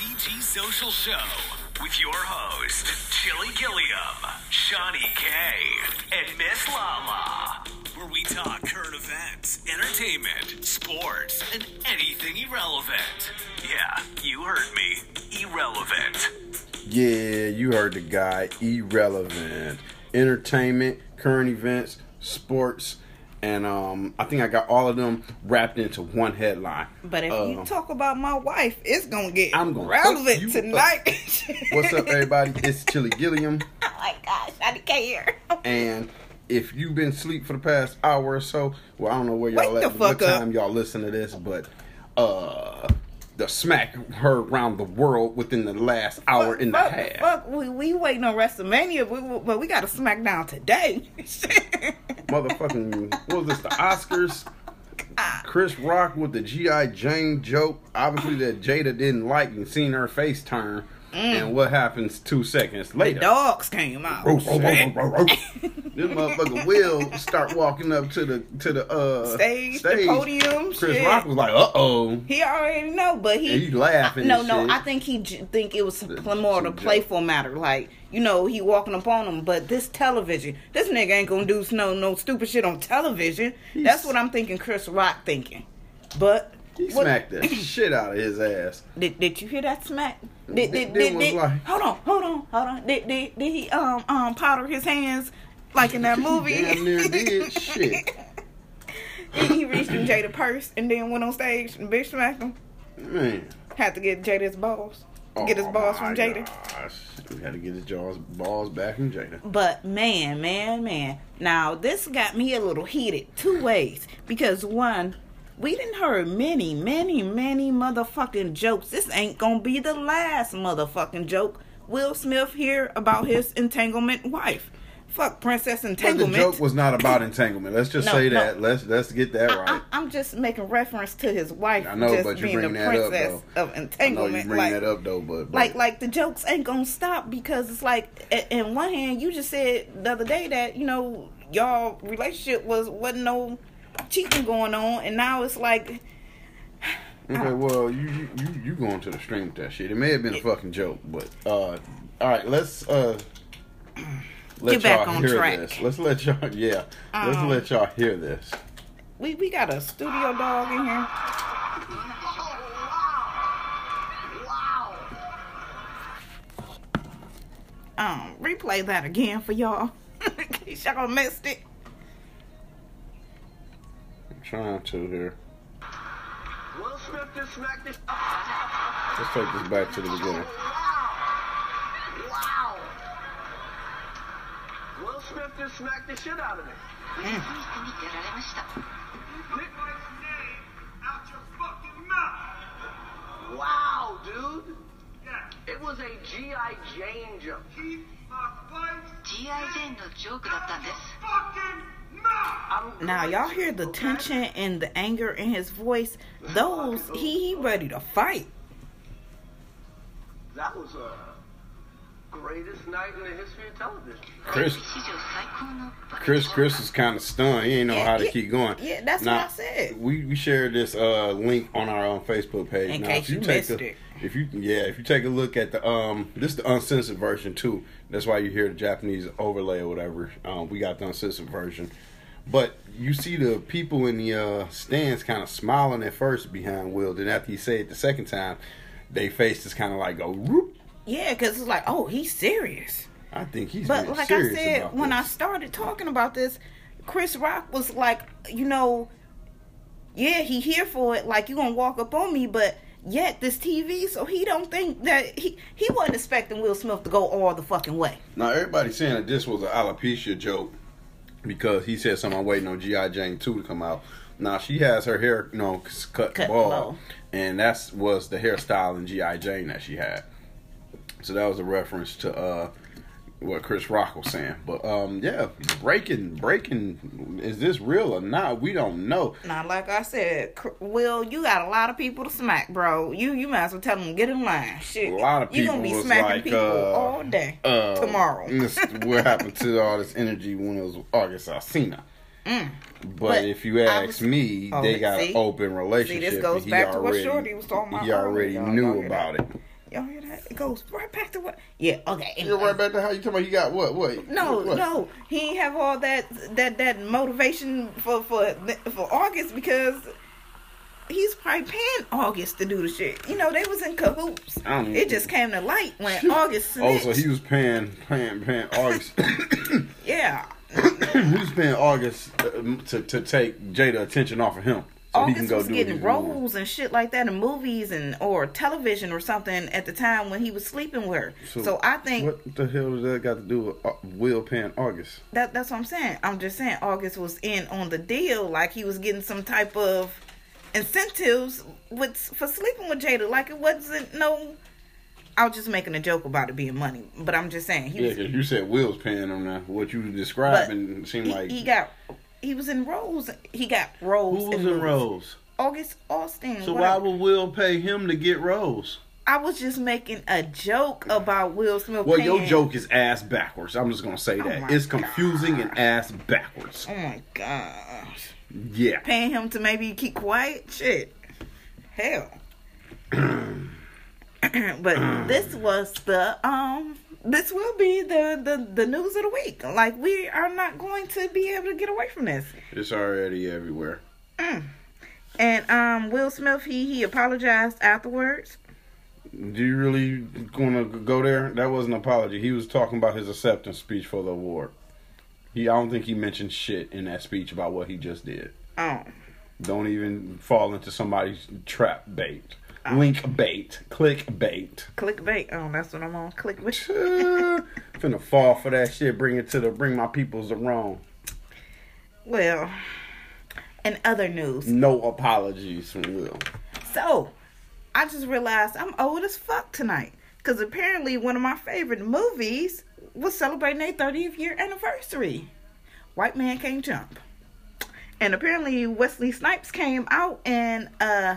CG Social Show with your host, Chili Gilliam, Shawnee K, and Miss Lala, where we talk current events, entertainment, sports, and anything irrelevant. Yeah, you heard me. Irrelevant. Yeah, you heard the guy. Irrelevant. Entertainment, current events, sports, and um, I think I got all of them wrapped into one headline. But if Uh, you talk about my wife, it's gonna get I'm gonna relevant tonight. What's up, everybody? It's Chili Gilliam, oh my gosh, I care. and if you've been asleep for the past hour or so, well, I don't know where y'all Wake at, the up. time y'all listen to this, but uh, the smack her around the world within the last hour and a fuck, half. Fuck, we, we waiting on WrestleMania, but we, but we got a SmackDown today. motherfucking what was this the Oscars? Chris Rock with the GI Jane joke, obviously that Jada didn't like and seen her face turn, and what happens two seconds later? Dogs came out. Roof, roof, roof, roof, roof. this motherfucker will start walking up to the to the uh Stage, the podium, Chris shit. Rock was like, "Uh oh," He already know, but he and he laughing. No, and no, shit. I think he j- think it was more of a some playful matter. Like, you know, he walking up on him, but this television, this nigga ain't gonna do no no stupid shit on television. That's what I'm thinking. Chris Rock thinking, but he what- smacked the shit out of his ass. Did, did you hear that smack? Did, did, did, did, like- hold on, hold on, hold on. Did, did, did he um um powder his hands like in that movie? Damn near did shit. he, he reached in Jada purse and then went on stage and bitch smacked him. Man. Had to get Jada's balls. Get his Oh balls from Jada. gosh. We had to get his jaws balls back from Jada. But man, man, man. Now this got me a little heated two ways. Because one, we didn't heard many, many, many motherfucking jokes. This ain't gonna be the last motherfucking joke. Will Smith hear about his entanglement wife. Fuck Princess But the Entanglement. joke was not about entanglement. Let's just No, say no. that. Let's let's get that right. I, am just making reference to his wife I know, just but you being the bring that up, though. of I know you entanglement. bring like, that up though, but, but like like the jokes ain't gonna stop because it's like in one hand you just said the other day that you know y'all relationship was wasn't no cheating going on and now it's like okay, well you you you- you going to the stream with that shit. It may have been a fucking joke, but uh, all right, let's uh. Let Get back y'all on hear track. this. Let's let y'all, yeah. let's Um, let y'all hear this. we we got a studio dog in here. Um, replay that again for y'all. In case y'all missed it I'm trying to here. Will Smith just smacked this. Let's take this back to the beginning. Wow. Will Smith just smacked the shit out of me. Nick Mike's name out your fucking mouth. Wow, dude. Yeah. It was a G.I. Jane joke. Keep my wife's G.I. ジェーンのジョークだったんです fucking mouth. I'm now y'all hear the tension and the anger in his voice. Those he he ready to fight. That was a greatest night in the history of television. Chris Chris Chris is kind of stunned. He ain't know yeah, how to yeah, keep going. Yeah, that's now, what I said. We we shared this uh, link on our own Facebook page. In now, case if you, you missed take a, it. If you yeah, if you take a look at the um, this is the uncensored version too. That's why you hear the Japanese overlay or whatever. Um, we got the uncensored version but you see the people in the uh stands kind of smiling at first behind Will. Then after he said it the second time, they face is kind of like go. Whoop. Yeah, cause it's like, oh, he's serious. I think he's But being like I said, about when I started talking about this, Chris Rock was like, you know, yeah, he here for it. Like you gonna walk up on me, but yet this TV, so he don't think that he he wasn't expecting Will Smith to go all the fucking way. Now everybody's saying that this was an alopecia joke because he said something. I'm waiting on GI Jane two to come out. Now she has her hair, you know, cut, Cut bald, low. and that's was the hairstyle in GI Jane that she had. So that was a reference to uh, what Chris Rock was saying. But um, yeah, breaking, breaking. Is this real or not? We don't know. Now, like I said, Will, you got a lot of people to smack, bro. You you might as well tell them get in line. Shit, A lot of people. you gonna be smacking like, people uh, all day Uh, tomorrow. this- what happened to all this energy when it was August Alsina? But, Mm. But if you ask was- me, Oh, they got see? an open relationship. goes and he back to what already, Shorty was talking about He already knew about it. Y'all hear that? It goes right back to what? Yeah. Okay. You're right back to how you talking about. He got what? What? No, what? no, he ain't have all that that that motivation for for for August because he's probably paying August to do the shit. You know, they was in cahoots. I don't- It just came to light when August Oh, so he was paying, paying, paying August. yeah. he was paying August uh, to to take Jada attention off of him, so August was getting roles and shit like that in movies and or television or something at the time when he was sleeping with her. So, I think What the hell does that got to do with uh, Will paying August? That that's what I'm saying. I'm just saying August was in on the deal, like he was getting some type of incentives with for sleeping with Jada. Like it wasn't no. I was just making a joke about it being money, but I'm just saying he Yeah, was. you said Will's paying him now. What you describing seemed he, like he got he was in Rose. He got Rose. Who was in movies. Rose? August Austin. So why would Will pay him to get Rose? I was just making a joke about Will Smith. Well, your joke is ass backwards. I'm just gonna say Oh that it's confusing and ass backwards. Oh my gosh. Yeah, paying him to maybe keep quiet. Shit, hell. but this was the um. This will be the, the the news of the week. Like we are not going to be able to get away from this. it's already everywhere. And um, Will Smith he he apologized afterwards. Do you really gonna go there? That wasn't an apology. He was talking about his acceptance speech for the award. He, I don't think he mentioned shit in that speech about what he just did. Oh, Don't even fall into somebody's trap bait. Link bait, click bait. Click bait. Oh, that's what I'm on. Clickbait. Uh, finna fall for that shit. Bring it to the bring my peoples the wrong. Well, in other news, No apologies from Will. So, I just realized I'm old as fuck tonight. Because apparently, one of my favorite movies was celebrating their 30th year anniversary. White Man Can't Jump. And apparently, Wesley Snipes came out and, uh,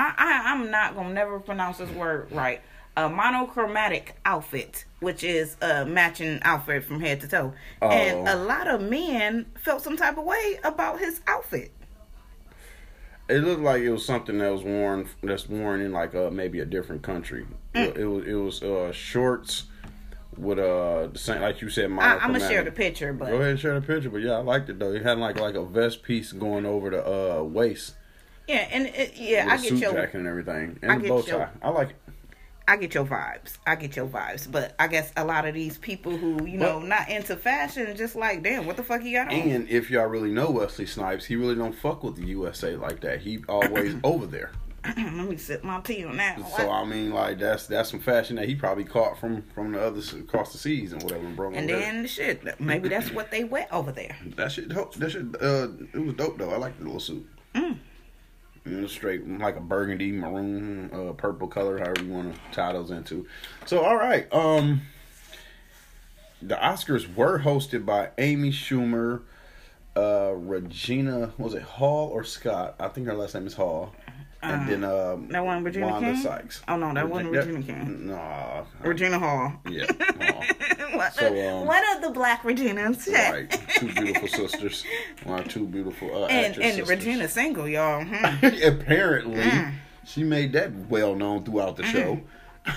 I, I, I'm not going to never pronounce this word right. A monochromatic outfit, which is a matching outfit from head to toe. And Oh. a lot of men felt some type of way about his outfit. It looked like it was something that was worn that's worn in like uh maybe a different country. Mm. It, it was it was uh shorts with uh the same like you said. I, I'm gonna share the picture, but Go ahead and share the picture, but yeah, I liked it though. It had like like a vest piece going over the uh waist, Yeah, and it, yeah, I get suit your jacket and everything, I and the get bow your- tie. I like it. I get your vibes. I get your vibes. But I guess a lot of these people who, you know, not into fashion just like, damn, what the fuck you got on? And if y'all really know Wesley Snipes, he really don't fuck with the USA like that. He always over there. Let me sip my tea on that. So I mean, like that's that's some fashion that he probably caught from from the other s- across the seas and whatever. And brought and then shit, maybe that's what they wear over there. That shit, dope. that shit, uh, it was dope though. I like the little suit. Mm. Straight like a burgundy, maroon, uh, purple color, however you want to tie those into. So, all right, um, the Oscars were hosted by Amy Schumer, uh, Regina, was it Hall or Scott? I think her last name is Hall. And then um, That wasn't Regina Wanda King? Sykes. Oh, no, that wasn't Regi- Regina King. Nah, Regina Hall. yeah, Hall. what, So, um, what are the black Reginas? right, two beautiful sisters, one two beautiful uh, and and sisters. Regina single, y'all. Hmm. Apparently, Mm. she made that well known throughout the show.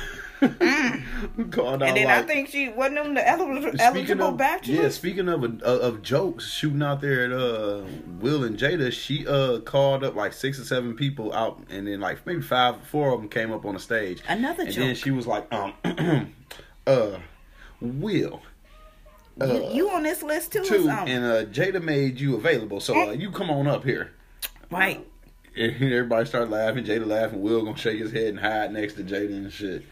Mm. And then I think she wasn't them the eligible, eligible of bachelors. yeah, speaking of of, of jokes shooting out there at uh Will and Jada, she uh called up like six or seven people out, and then like maybe five, four of them came up on the stage. Another and then she was like, um, uh, Will. you, you on this list too? something? and uh, Jada made you available, so uh, you come on up here. right. And everybody started laughing. Jada laughing. Will gonna shake his head and hide next to Jada and shit.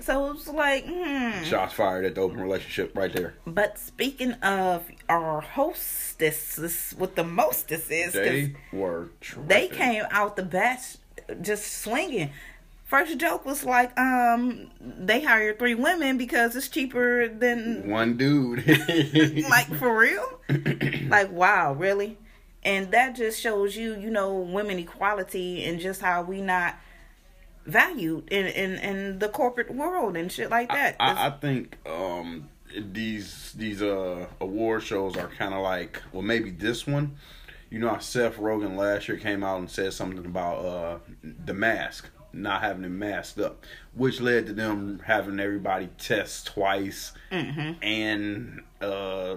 So it's like, hmm. Shots fired at the open relationship right there. But speaking of our hostesses with the mostesses, They were. They came out the best, just swinging. First joke was like, um, they hired three women because it's cheaper than One dude. like for real. like wow, really? And that just shows you, you know, women equality and just how we not valued in in, in the corporate world and shit like that. I, I think um, these these uh award shows are kind of like well maybe this one. You know how Seth Rogen last year came out and said something about uh the mask. not having it masked up, which led to them having everybody test twice Mm-hmm. and uh,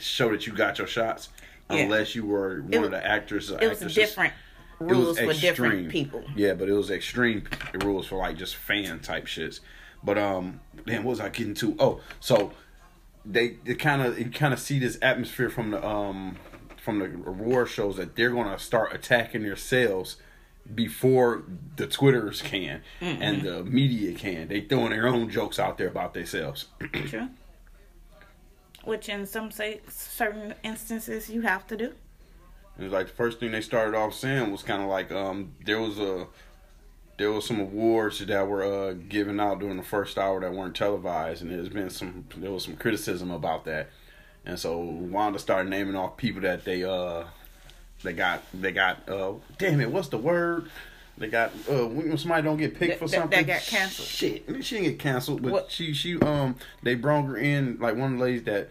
show that you got your shots, Yeah. unless you were one It of the actors. Or It was actresses. different was rules for different extreme. people. Yeah, but it was extreme rules for like just fan type shits. But um, damn, what was I getting to? Oh, so they they kind of you kind of see this atmosphere from the um from the award shows that they're gonna start attacking their themselves before the Twitters can and the media can. They throwing their own jokes out there about themselves. True. Which in some say certain instances you have to do. It was like the first thing they started off saying was kind of like um there was a there was some awards that were uh given out during the first hour that weren't televised and there's been some there was some criticism about that. And so Wanda started naming off people that they uh they got they got uh damn it what's the word they got uh when somebody don't get picked That- for that- that something got canceled. shit she didn't get canceled but What? she she um they brought her in like one of the ladies that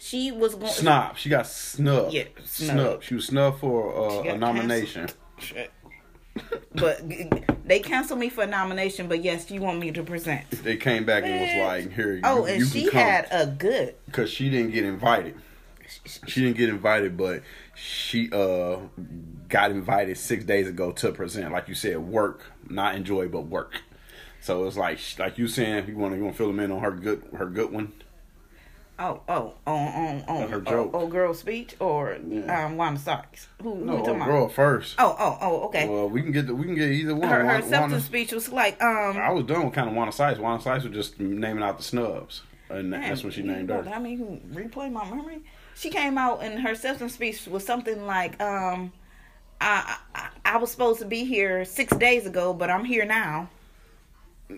She was going snob she got snubbed Yeah, snubbed snubbed. she was snubbed for uh, a nomination but they canceled me for a nomination. But yes, you want me to present. they came back and was like, "Here, you, go. Oh, and you she had a good. because she didn't get invited. She didn't get invited, but she uh got invited six days ago to present. Like you said, work, not enjoy, but work. So it's like like you saying you want to you want to fill them in on her good her good one. Oh, oh, on on on Her oh, joke. oh, girl speech or Yeah. um Wanda Sykes. Who, who No, you talking girl first. Oh, oh, oh, okay. Well, we can get the, we can get either one. her her acceptance speech was like um. I was done with kind of Wanda Sykes. Wanda Sykes was just naming out the snubs, and Man, that's when she named her. I mean, replay my memory. She came out and her acceptance speech was something like, um, I, I I was supposed to be here six days ago, but I'm here now. I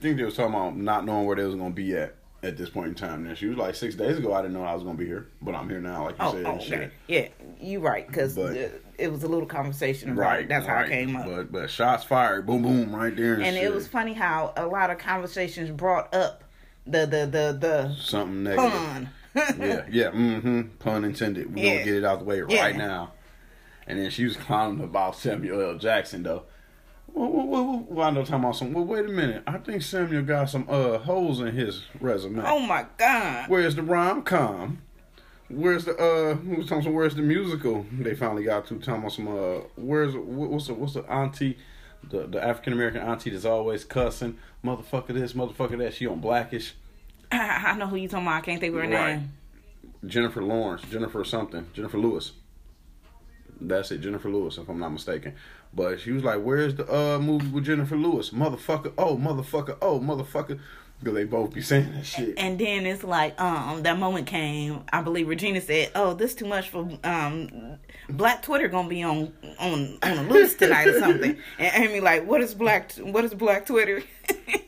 think they was talking about not knowing where they was gonna be at at this point in time. Now she was like, six days ago, I didn't know I was gonna be here, but I'm here now, like you Oh, said. oh and shit. okay. Yeah, you right, because it was a little conversation Right, it. That's how right. it came up. But but shots fired, boom boom, right there, and, and it was funny how a lot of conversations brought up the the the the something negative. pun. yeah, yeah, mm-hmm. Pun intended. We Yeah. gonna get it out the way Yeah. right now. And then she was clowning about Samuel L. Jackson though. Well, well, well, well, well, I know talking about some. Well, wait a minute. I think Samuel got some uh holes in his resume. oh my god! Where's the rom com? Where's the uh? Who was talking? Some, where's the musical? They finally got to talking about some uh. Where's what's the what's the auntie? The the African American auntie that's always cussing, motherfucker this, motherfucker that. She on Blackish. I, I know who you talking about. I can't think of her Right. name. Jennifer Lawrence, Jennifer something, Jennifer Lewis. That's it, Jennifer Lewis, if I'm not mistaken. But she was like, "Where's the uh movie with Jennifer Lewis? Motherfucker! Oh, motherfucker! Oh, motherfucker!" Because they both be saying that shit. And then it's like, um, that moment came. I believe Regina said, "Oh, this too much for um, Black Twitter gonna be on on on a loose tonight or something." And Amy like, "What is Black? What is Black Twitter?"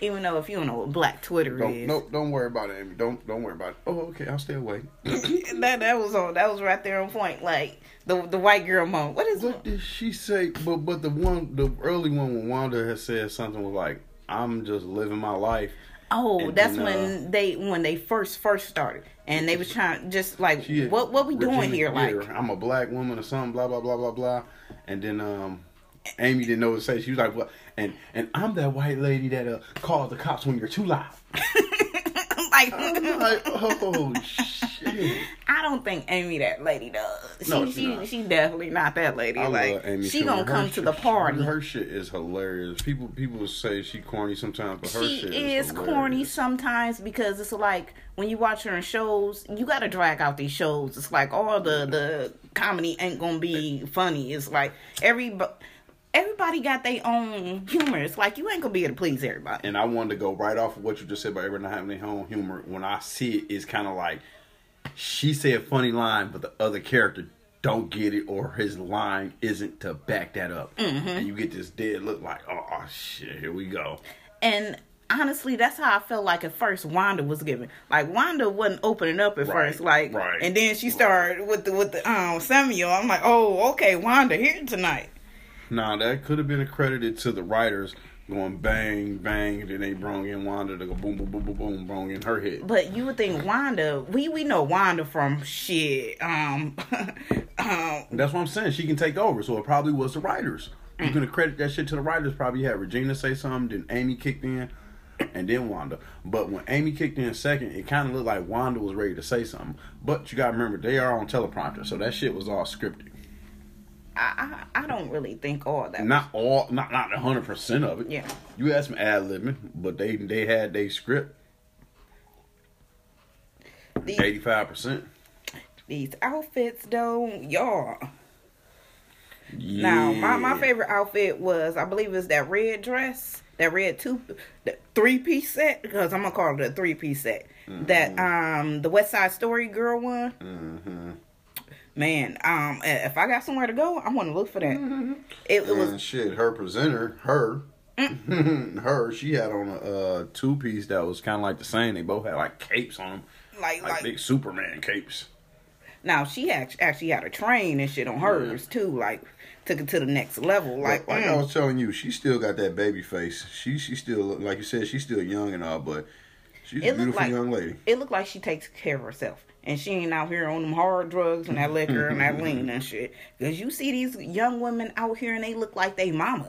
Even though if you don't know what Black Twitter Don't is, no, don't worry about it, Amy. Don't don't worry about it. Oh, okay, I'll stay away. that that was on that was right there on point. Like the the white girl moment. What is What did she say? But but the one, the early one when Wanda had said something was like, "I'm just living my life." Oh, And that's then, when they when they first first started, and they was trying just like had- what what we doing here? Like I'm a black woman or something, blah blah blah blah blah. And then um, Amy didn't know what to say. She was like, "What?" And and I'm that white lady that uh calls the cops when you're too loud. like I'm like, oh shit. I don't think Amy that lady does. She No, she, she she, not. definitely not that lady. I like she gonna Her come to the party. Her shit is hilarious. People people say she corny sometimes, but her she shit is is, corny sometimes because it's like when you watch her in shows, you got to drag out these shows. It's like all the the comedy ain't gonna be funny. It's like every everybody got their own humor. It's like you ain't gonna be able to please everybody. and I wanted to go right off of what you just said about everyone having their own humor. When I see it, it's kind of like she said a funny line, but the other character don't get it, or his line isn't to back that up, Mm-hmm. and you get this dead look like, oh, oh shit, here we go. And honestly, that's how I felt like at first Wanda was giving. Like Wanda wasn't opening up at Right, first, like, right, and then she started with the with the um Samuel. I'm like, oh, okay, Wanda here tonight. Now that could have been accredited to the writers going bang bang, and then they brung in Wanda to go boom boom boom boom boom, brung in her hit. But you would think Wanda, we we know Wanda from shit. Um, um, That's what I'm saying. She can take over, so it probably was the writers. You can credit that shit to the writers. Probably had Regina say something, then Amy kicked in, and then Wanda. But when Amy kicked in second, it kind of looked like Wanda was ready to say something. But you got to remember, they are on teleprompter, so that shit was all scripted. I, I I don't really think all that. Not all, not not hundred percent of it. Yeah. You had some ad libbing, but they they had their script eighty five percent. these outfits though, y'all. Yeah. Now, my, my favorite outfit was, I believe, is that red dress, that red two, the three piece set, because I'm gonna call it a three piece set. That um, the West Side Story girl one. Mm-hmm. Man, um, if I got somewhere to go, I want to look for that. It, it And was shit, her presenter, her, Mm. her, she had on a uh, two piece that was kind of like the same. They both had like capes on them, like like, like big Superman capes. now she act- actually had a train and shit on hers too. Like took it to the next level. Like, Like, like mm. I was telling you, she still got that baby face. She she still like you said, she's still young and all, but she's It a beautiful like- young lady. it looked like she takes care of herself. And she ain't out here on them hard drugs and that liquor and that lean and shit. Because you see these young women out here and they look like they mama.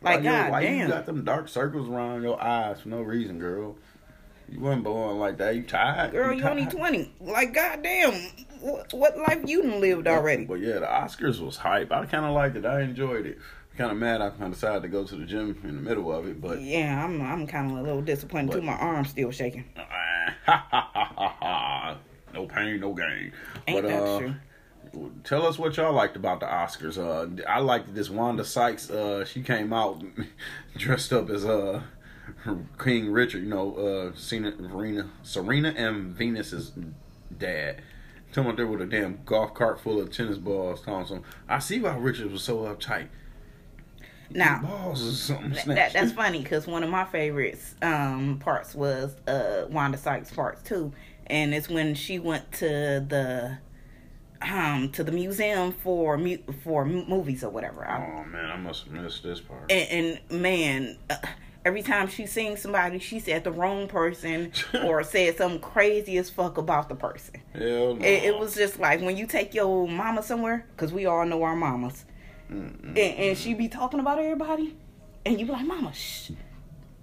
Like, why, you- god why you got them dark circles around your eyes for no reason, girl? You wasn't born like that. You tired? Girl, you only tired? 20. Like, goddamn. What, what life you done lived already? But yeah, the Oscars was hype. I kind of liked it. I enjoyed it. Kind of mad I kind of decided to go to the gym in the middle of it, but Yeah, I'm I'm kind of a little disappointed too. My arm's still shaking. no pain, no gain. Ain't but that uh, true? tell us what y'all liked about the Oscars. Uh, I liked this Wanda Sykes. Uh, she came out dressed up as uh King Richard. You know, uh, Serena, Serena, Serena and Venus's dad. Talking out there with a damn golf cart full of tennis balls. Some, I see why Richard was so uptight. Now, balls or something. That, that, that's funny because one of my favorites um, parts was uh, Wanda Sykes' parts too, and it's when she went to the um to the museum for mu- for movies or whatever. Oh man, I must have missed this part. and, and man, uh, every time she seen somebody, she said the wrong person or said something crazy as fuck about the person. Hell no. It, it was just like when you take your mama somewhere, because we all know our mamas, and, and she be talking about everybody, and you be like, "Mama, shh,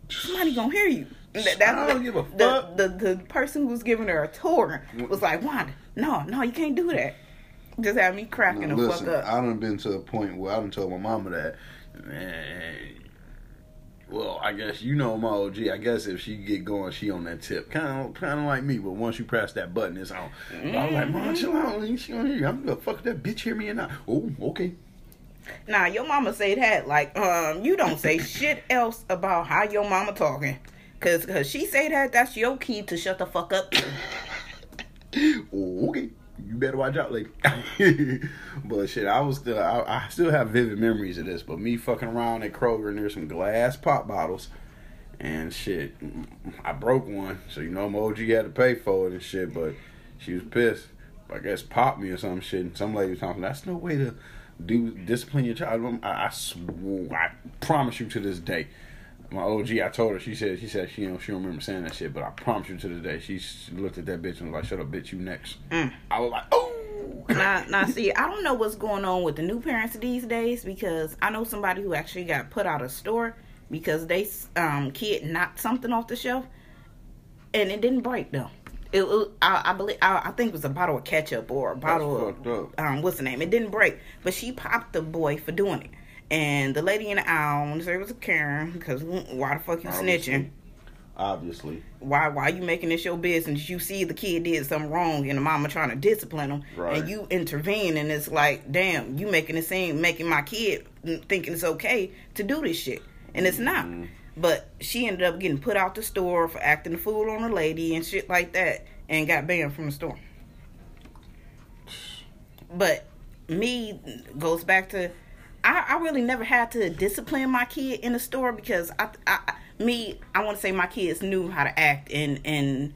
somebody gonna hear you." That, I don't give a the, fuck. The, the person who was giving her a tour was like, "Wanda, no, no, you can't do that." Just had me cracking Now, the listen, fuck up. I done been to a point where I done told my mama that, man. Well, I guess you know my OG. I guess if she get going, she on that tip, kind of, kind of like me. But once you press that button, it's on. I was like, Mom, chill out. She on here. I'm gonna fuck that bitch. Hear me or not? Oh, okay. Now your mama say that like um you don't say shit else about how your mama talking. Cause, Cause she say that that's your key to shut the fuck up. Okay. You better watch out, lady. but shit, I was still, I, I still have vivid memories of this. But me fucking around at Kroger and there's some glass pop bottles, and shit, mm, I broke one. So you know, my OG had to pay for it and shit. But she was pissed. I guess popped me or some shit. And some lady was talking. That's no way to do discipline your child. I, I swear, I promise you to this day. My OG, I told her. She said, she said she don't, she don't remember saying that shit. But I promise you to the day, she looked at that bitch and was like, "Shut up, bitch, you next." I was like, "Oh." now, now, see, I don't know what's going on with the new parents these days because I know somebody who actually got put out of store because they um kid knocked something off the shelf and it didn't break though. It, was I, I believe I, I think it was a bottle of ketchup or a bottle fucked of um what's the name? It didn't break, but she popped the boy for doing it. And the lady in the aisle, and it was a Karen, because why the fuck you Obviously. snitching? Obviously, why why you making this your business? You see the kid did something wrong and the mama trying to discipline him, Right. and you intervene, and it's like, damn, you making it seem making my kid thinking it's okay to do this shit, and it's not. Mm-hmm. But she ended up getting put out the store for acting a fool on a lady and shit like that, and got banned from the store. But me goes back to I, I really never had to discipline my kid in the store because I, I me I want to say my kids knew how to act and and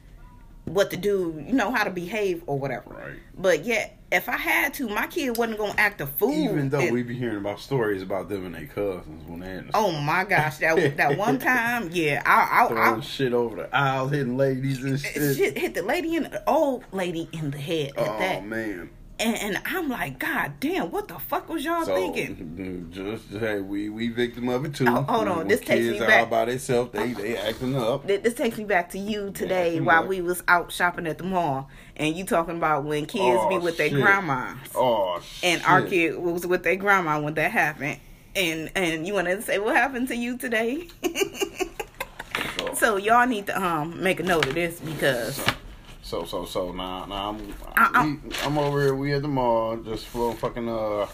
what to do, you know how to behave or whatever. Right. But yet, if I had to, my kid wasn't gonna act a fool. even though and- we be hearing about stories about them and their cousins when they in the oh my gosh, that that one time, yeah, I I, throwing I shit over the aisles, hitting ladies and shit. shit hit the lady in the old lady in the head at oh that. man, And, and I'm like, God damn, what the fuck was y'all So thinking? just hey, we we victim of it too. Oh, hold on, When this takes me back. kids are all by themselves. They they acting up. This takes me back to you today while yeah. we was out shopping at the mall, and you talking about when kids Oh, be with their shit. grandmas, Oh, and our kid was with their grandma when that happened, and and you want to say what happened to you today? so y'all need to um make a note of this because So so so so now now I'm Uh-uh. we, I'm over here. We at the mall just for fucking uh.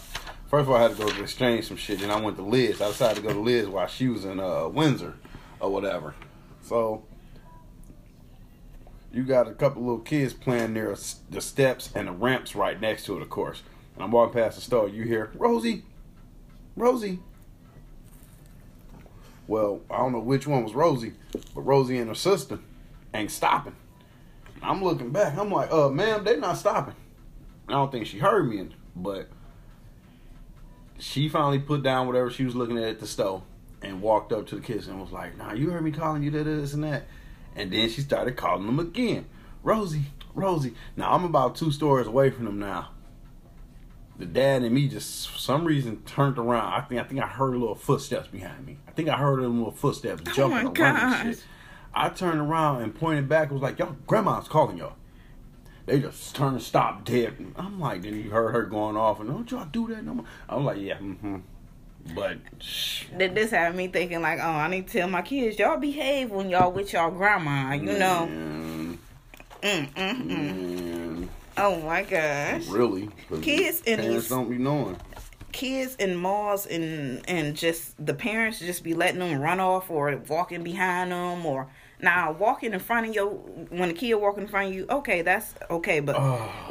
First of all, I had to go to exchange some shit, and I went to Liz. I decided to go to Liz while she was in uh Windsor or whatever. So you got a couple little kids playing near the steps and the ramps right next to it, of course. And I'm walking past the store. You hear Rosie, Rosie. Well, I don't know which one was Rosie, but Rosie and her sister ain't stopping. I'm looking back. I'm like, uh, ma'am, they're not stopping. I don't think she heard me, but she finally put down whatever she was looking at at the stove and walked up to the kids and was like, nah, you heard me calling you this, and that. And then she started calling them again. Rosie, Rosie. Now, I'm about two stories away from them now. The dad and me just, for some reason, turned around. I think I think I heard little footsteps behind me. I think I heard them little footsteps Oh jumping my around and shit. I turned around and pointed back. Was like, y'all, grandma's calling y'all. They just turned and stopped dead. I'm like, then you heard her going off, and don't y'all do that no more. I'm like, yeah, mm-hmm. But that this had me thinking like, oh, I need to tell my kids y'all behave when y'all with y'all grandma, you know. man, Mm, mm, mm. Oh my gosh. Really? Kids in these- don't be knowing. kids in malls and and just the parents just be letting them run off or walking behind them or now walking in front of you when a kid walking in front of you okay that's okay but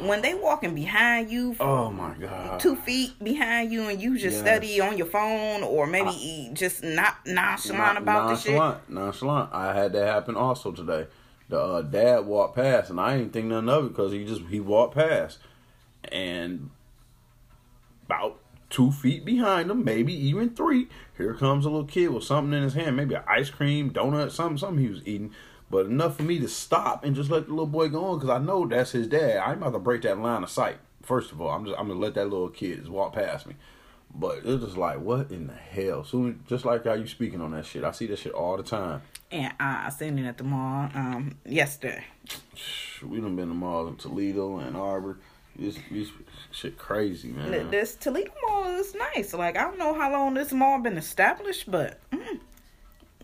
when they walking behind you Oh my god, two feet behind you and you just Yes. study on your phone or maybe just not nonchalant about the shit nonchalant, nonchalant. I had that happen also today. The uh, dad walked past, and I didn't think nothing of it because he just he walked past, and about two feet behind him, maybe even three, here comes a little kid with something in his hand, maybe an ice cream, donut, something, something he was eating. But enough for me to stop and just let the little boy go on because I know that's his dad. I'm about to break that line of sight. First of all, I'm just I'm gonna let that little kid just walk past me. But it's just like, what in the hell? Soon, just like how you speaking on that shit, I see that shit all the time. and I seen it at the mall um yesterday We done been to malls in Toledo and Arbor. This, this shit crazy, man. this Toledo mall is nice like I don't know how long this mall been established but mm,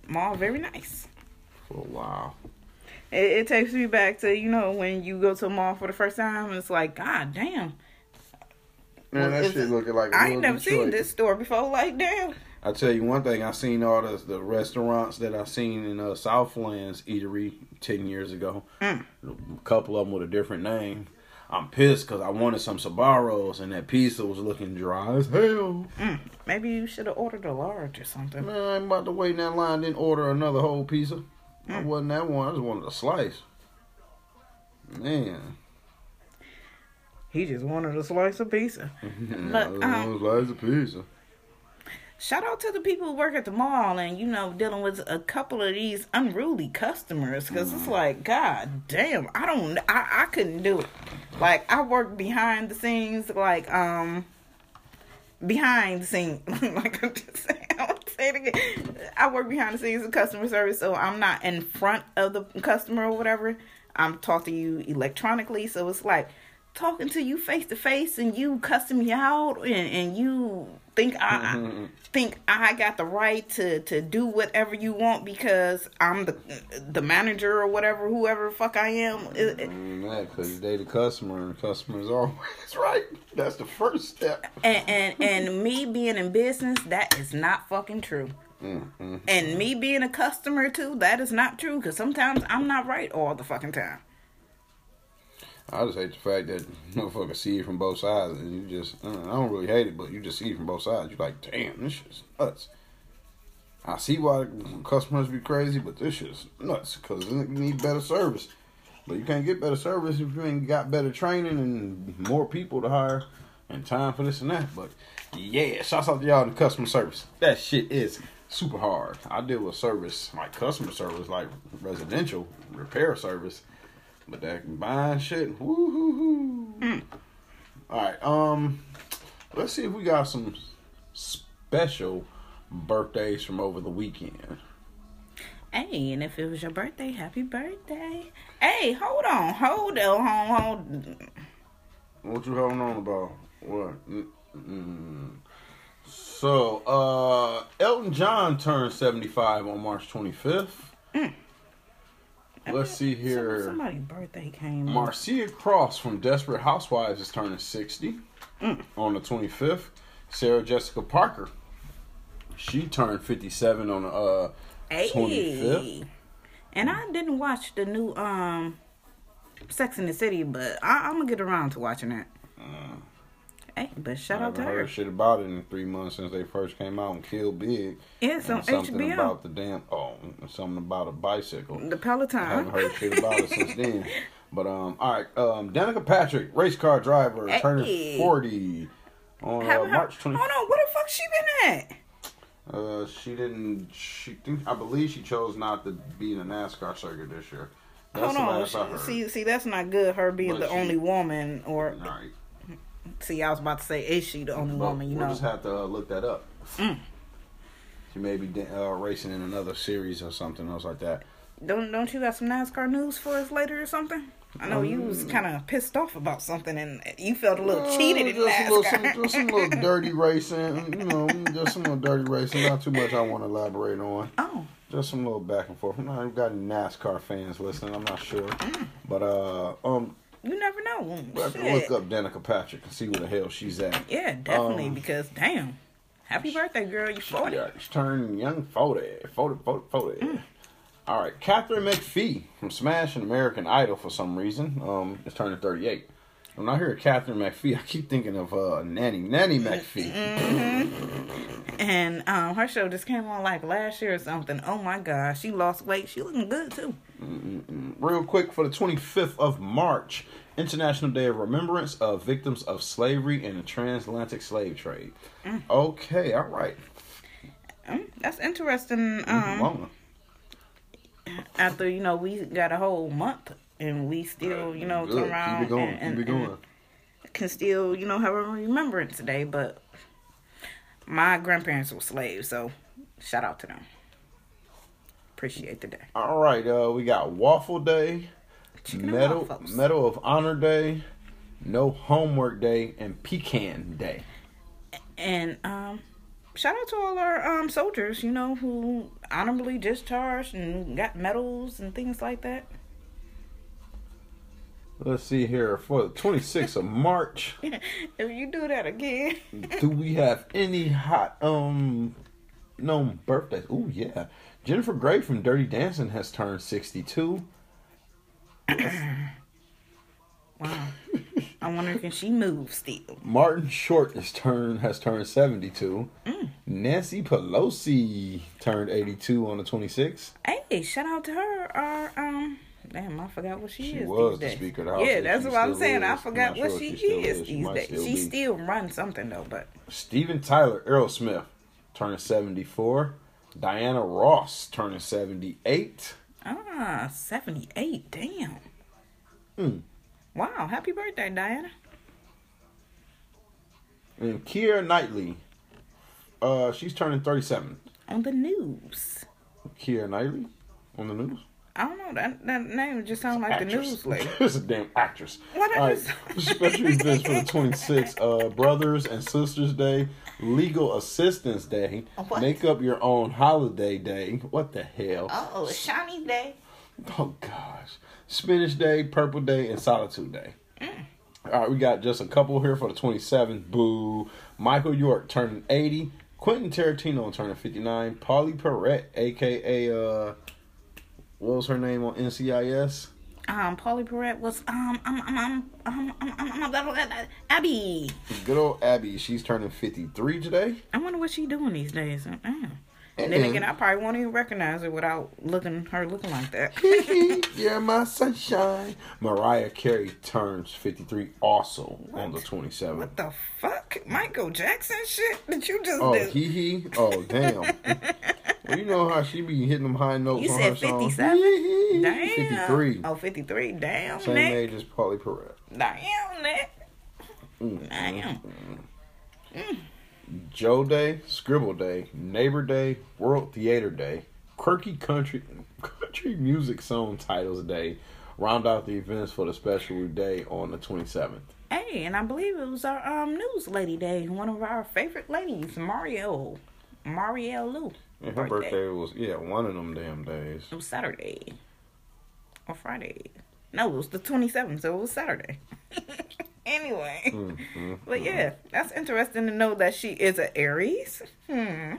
mall very nice For a while. It, it takes me back to you know when you go to a mall for the first time. It's like, God damn, Man, that Is shit it- looking like a I little ain't never Detroit. seen this store before. Like, damn, I tell you one thing, I seen all the the restaurants that I seen in uh, Southlands Eatery ten years ago. Mm. A couple of them with a different name. I'm pissed because I wanted some Sbarro's and that pizza was looking dry as hell. mm, maybe you should have ordered a large or something. Man, I'm about to wait in that line, didn't order another whole pizza. I Mm. wasn't that one. I just wanted a slice. Man, He just wanted a slice of pizza. I But, um, wanted a slice of pizza. Shout out to the people who work at the mall and you know dealing with a couple of these unruly customers because it's like, God damn, I don't, I, I couldn't do it. Like I work behind the scenes, like um, behind the scenes, like I'm just saying, I say it again. I work behind the scenes of customer service, so I'm not in front of the customer or whatever. I'm talking to you electronically, so it's like talking to you face to face, and you cussing me out, and, and you think I mm-hmm, mm-hmm. think I got the right to to do whatever you want because I'm the the manager or whatever, whoever the fuck I am. Mm-hmm, it- it- that because they the customer and the customer is always right. That's the first step. and and and me being in business, that is not fucking true. Mm, And me being a customer too, that is not true because sometimes I'm not right all the fucking time. I just hate the fact that motherfuckers see it from both sides, and you just uh, I don't really hate it, but you just see it from both sides. You're like, damn, this shit's nuts. I see why customers be crazy, but this shit's nuts because you need better service. But you can't get better service if you ain't got better training and more people to hire and time for this and that. But yeah, shouts out to y'all in customer service. That shit is super hard. I deal with service like customer service, like residential repair service. But that combined shit, woo hoo hoo. All right. Um, let's see if we got some special birthdays from over the weekend. Hey, and if it was your birthday, happy birthday. Hey, hold on, hold on, hold, hold. What you holding on about? What? Mm-mm. So, uh, Elton John turned 75 on March 25th. Let's see here. Somebody's birthday came. Marcia Cross from Desperate Housewives is turning 60 on the 25th. Sarah Jessica Parker, she turned 57 on the uh, 25th. And I didn't watch the new um Sex in the City, but I, I'm gonna get around to watching that. Hey, but shout out to her. heard shit about it in three months since they first came out and killed big. It's on And something HBO. about the damn oh, something about a bicycle. The Peloton. I haven't heard shit about it since then. But um, all right, um, Danica Patrick, race car driver, Hey. turning forty on uh, March twenty. Hold on, where the fuck she been at? Uh, she didn't. She think I believe she chose not to be in the NASCAR circuit this year. That's Hold on. See, see, that's not good. Her being But the she- only woman, or all right, see, I was about to say, is she the only but woman? You we'll know, just have to uh, look that up. Mm. She may be uh, racing in another series or something else like that. don't don't you got some NASCAR news for us later or something? I know you Um, was kind of pissed off about something, and you felt a little cheated in Uh, just a little, some, NASCAR. just some little dirty racing, you know, just some little dirty racing. Not too much I want to elaborate on. oh, Just some little back and forth. I've got NASCAR fans listening. I'm not sure, but uh, um, you never know. we'll have to look up Danica Patrick and see where the hell she's at. Yeah, definitely. Um, because damn, happy birthday, girl! You forty. Yeah, she's turning young 40, 40, 40, 40. All right, Katharine McPhee from Smash and American Idol for some reason um, is turning 38. When I hear Katharine McPhee, I keep thinking of uh, Nanny, Nanny McPhee. And um, her show just came on like last year or something. Oh my gosh, she lost weight. She looking good too. Real quick, for the 25th of March, International Day of Remembrance of Victims of Slavery and the Transatlantic Slave Trade. Okay, all right. Mm, that's interesting. Um, after you know we got a whole month and we still you know good. turn around Keep going. and, Keep going. and can still you know have a remembrance today. But my grandparents were slaves, so shout out to them. Appreciate the day. All right, uh, we got Waffle Day, Chicken Medal. Medal of Honor Day, No Homework Day, and Pecan Day. And um, shout out to all our um soldiers, you know, who honorably discharged and got medals and things like that. Let's see here for the 26th of March. if you do that again, do we have any hot um known birthdays? Oh yeah, Jennifer Grey from Dirty Dancing has turned 62. wow. I wonder can she move still? Martin Short is turned has turned 72. Nancy Pelosi turned 82 on the 26th. Hey, shout out to her. Our um, damn, I forgot what she, She is. was these the days. Speaker of the House, Yeah, that's she what I'm saying. I is. forgot I'm what not she she is is. She these days. still She be. still runs something though, but Steven Tyler Aerosmith, turning 74. Diana Ross turning 78. ah, seventy eight. Damn. Hmm. Wow, happy birthday, Diana. And Keira Knightley, uh, she's turning 37. On the news. Keira Knightley on the news. I don't know. That that name just sounds like the news lady. It's a damn actress. What All right, is- special events for the 26th. Uh, Brothers and Sisters Day, Legal Assistance Day, What? Make Up Your Own Holiday Day. What the hell? Oh, shiny day. Oh gosh. Spinach Day, Purple Day, and Solitude Day. All right, we got just a couple here for the 27th. Boo. Michael York turning 80. Quentin Tarantino turning 59. Pauley Perrette, aka uh, what was her name on NCIS? Um, Pauley Perrette was um um um um um um, um, um, um, Abby. Good old Abby. She's turning 53 today. I wonder what she doing these days. Uh. And then again, I probably won't even recognize her without looking her looking like that. You're my sunshine. Mariah Carey turns 53 also on the 27th. what the fuck, Michael Jackson shit that you just Oh, did? hee hee. Oh, damn. you know how she be hitting them high notes You on said her songs. 57? Hee hee. Damn. 53. Oh, 53. Damn, Same Nick. age as Pauley Perrette. Damn, Nick. Damn. Joe Day, Scribble Day, Neighbor Day, World Theater Day, Quirky Country Country Music Song Titles Day. Round out the events for the special day on the 27th. Hey, and I believe it was our um news lady day. One of our favorite ladies, Mario, Mario Lou. And her birthday was yeah one of them damn days. It was Saturday or Friday. No, it was the 27th, so it was Saturday. anyway, but yeah, that's interesting to know that she is an Aries. Hmm.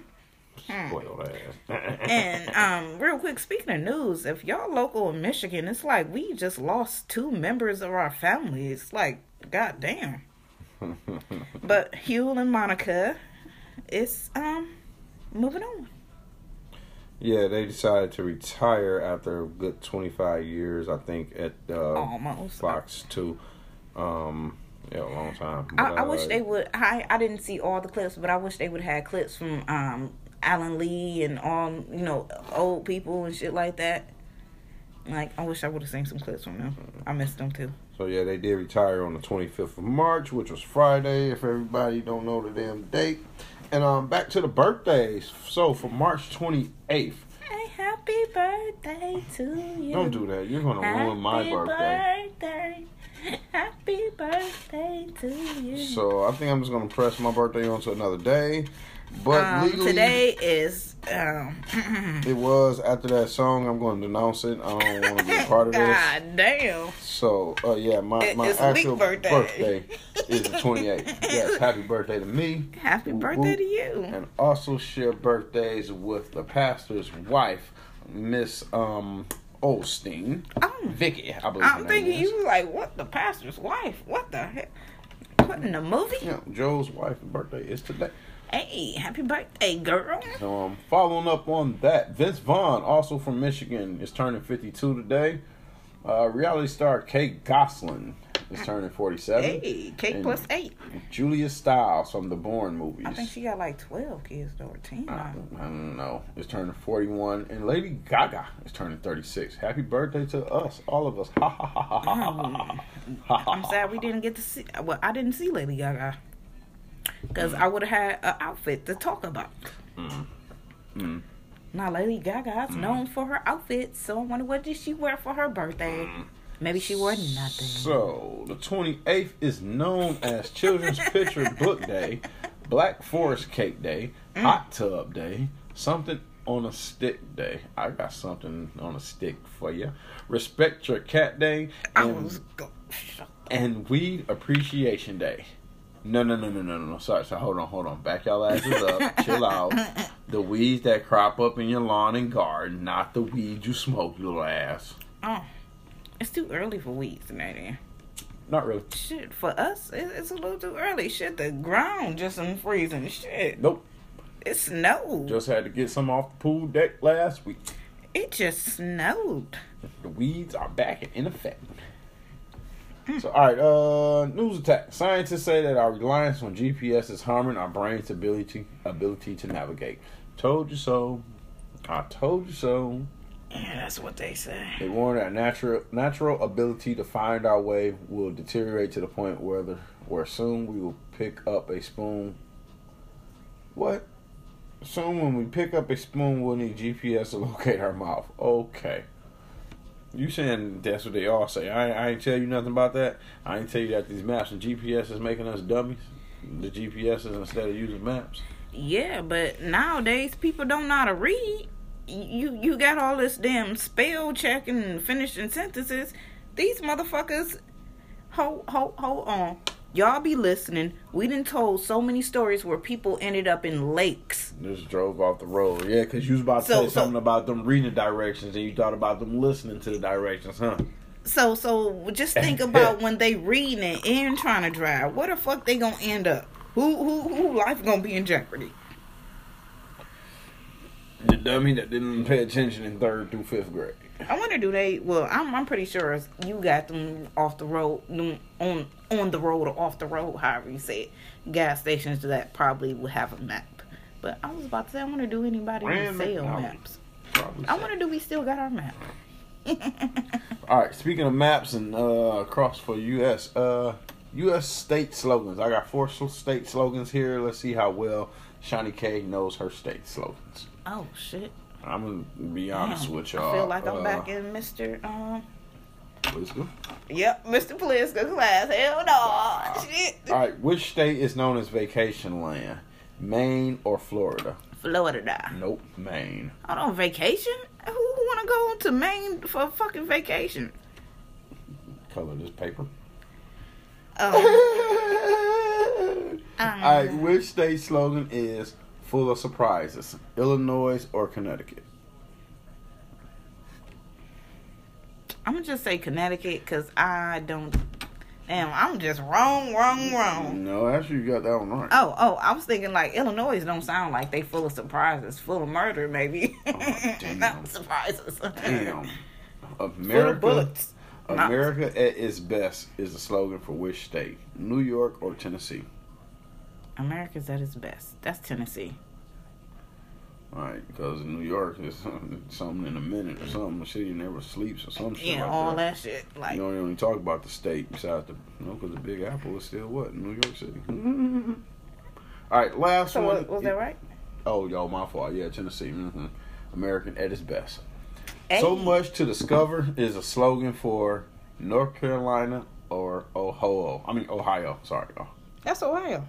Spoiled ass. And um, real quick, speaking of news, if y'all local in Michigan, it's like we just lost two members of our family. It's like, goddamn. but Huel and Monica, it's um moving on. Yeah, they decided to retire after a good 25 years, I think, at uh, Almost. Fox 2. Um, yeah, a long time. I, But, I uh, wish they would. I I didn't see all the clips, but I wish they would have had clips from um Alan Lee and all you know old people and shit like that. Like I wish I would have seen some clips from them. I missed them too. So yeah, they did retire on the 25th of March, which was Friday. If everybody don't know the damn date, and um, back to the birthdays. So for March 28th, Hey, happy birthday to you. don't do that. You're gonna ruin my birthday. birthday. Happy birthday to you. So I think I'm just gonna press my birthday onto another day. But um, legally, today is um it was after that song. I'm going to denounce it. I don't want to be a part of this. God damn. So, uh, yeah, my, my it's actual birthday. birthday. is the 28th. Yes, happy birthday to me. Happy birthday to you. And also share birthdays with the pastor's wife, Miss um Osteen. Oh. Vicky, I believe. I'm thinking is. you was like, what the pastor's wife? What the heck? What in the movie? Yeah, Joe's wife's birthday is today. Hey, happy birthday, girl. So, um, following up on that, Vince Vaughn, also from Michigan, is turning 52 today. Uh, reality star Kate Gosselin is turning 47. Hey, And plus eight. Julia Stiles from the Bourne movies. I think she got like 12 kids though, or 10. I I don't know. Is turning 41. And Lady Gaga is turning 36. Happy birthday to us, all of us. Ha ha ha ha ha ha. I'm sad we didn't get to see. Well, I didn't see Lady Gaga because I would have had an outfit to talk about. Mm. Now, Lady Gaga is known for her outfits, so I wonder what did she wear for her birthday? Maybe she wore nothing. So, the 28th is known as Children's Picture Book Day, Black Forest Cake Day, Mm. Hot Tub Day, Something on a Stick Day. I got something on a stick for you. Respect Your Cat Day, I and, and Weed Appreciation Day. No, no, no, no, no, no. Sorry, sorry. Hold on, hold on. Back y'all asses up. Chill out. The weeds that crop up in your lawn and garden, not the weeds you smoke, you little ass. Oh, it's too early for weeds. Then. Not really. Shit, for us, it's a little too early. Shit, the ground just in freezing. Shit, Nope. it snowed. Just had to get some off the pool deck last week. it just snowed. The weeds are back in effect. So, all right, uh, news attack. Scientists say that our reliance on GPS is harming our brain's ability ability to navigate. Told you so. I told you so. Yeah, that's what they say. They warn that natural natural ability to find our way will deteriorate to the point where the where soon we will pick up a spoon. What? Soon when we pick up a spoon, we'll need GPS to locate our mouth. Okay. You saying that's what they all say? I, I ain't tell you nothing about that. I ain't tell you that these maps and GPS is making us dummies. The GPS is instead of using maps. Yeah, but nowadays people don't know how to read. You you got all this damn spell checking and finishing sentences. These motherfuckers, hold hold hold on. Y'all be listening. We done told so many stories where people ended up in lakes. Just drove off the road. Yeah, because you was about to So- say so- something about them reading directions and you thought about them listening to the directions, huh? So so just think about when they reading it and trying to drive. Where the fuck they gonna end up? Who who who life gonna be in jeopardy? The dummy that didn't pay attention in third through fifth grade. I wonder do they? Well, I'm I'm pretty sure you got them off the road, on on the road or off the road, however you say it. Gas stations that probably would have a map. But I was about to say, I wonder do anybody sell maps? Probably I wonder do we still got our map? All right. Speaking of maps and uh, across for U.S., uh, U.S. state slogans. I got four state slogans here. Let's see how well Shawnee K knows her state slogans. Oh shit. I'm gonna be honest Damn. with y'all. I feel like I'm Uh, back in Mr. Um. let's. Yep, Mr. Pliska class. Hell no. Shit. All right, which state is known as vacation land? Maine or Florida? Florida. Nope, Maine. Hold on, vacation? Who want to go to Maine for a fucking vacation? Color this paper. Oh, All right, which state slogan is full of surprises? Illinois or Connecticut? I'm gonna just say Connecticut because I don't. Damn, I'm just wrong, wrong, wrong. No, actually, you got that one right. Oh, oh, I was thinking like Illinois don't sound like they full of surprises, full of murder, maybe. Oh, damn. Not surprises. Damn. America, America at its best is the slogan for which state? New York or Tennessee? America's at its best. That's Tennessee. Right, because in New York is something in a minute or something. The city never sleeps or some shit Yeah, like all that. that shit. Like, You don't even talk about the state besides the you know because the Big Apple is still what New York City. All right, last so one. was, was that right? Oh, yo, my fault. Yeah, Tennessee. hmm American at its best. Hey. So much to discover is a slogan for North Carolina or Ohio. I mean Ohio. Sorry, y'all. That's Ohio.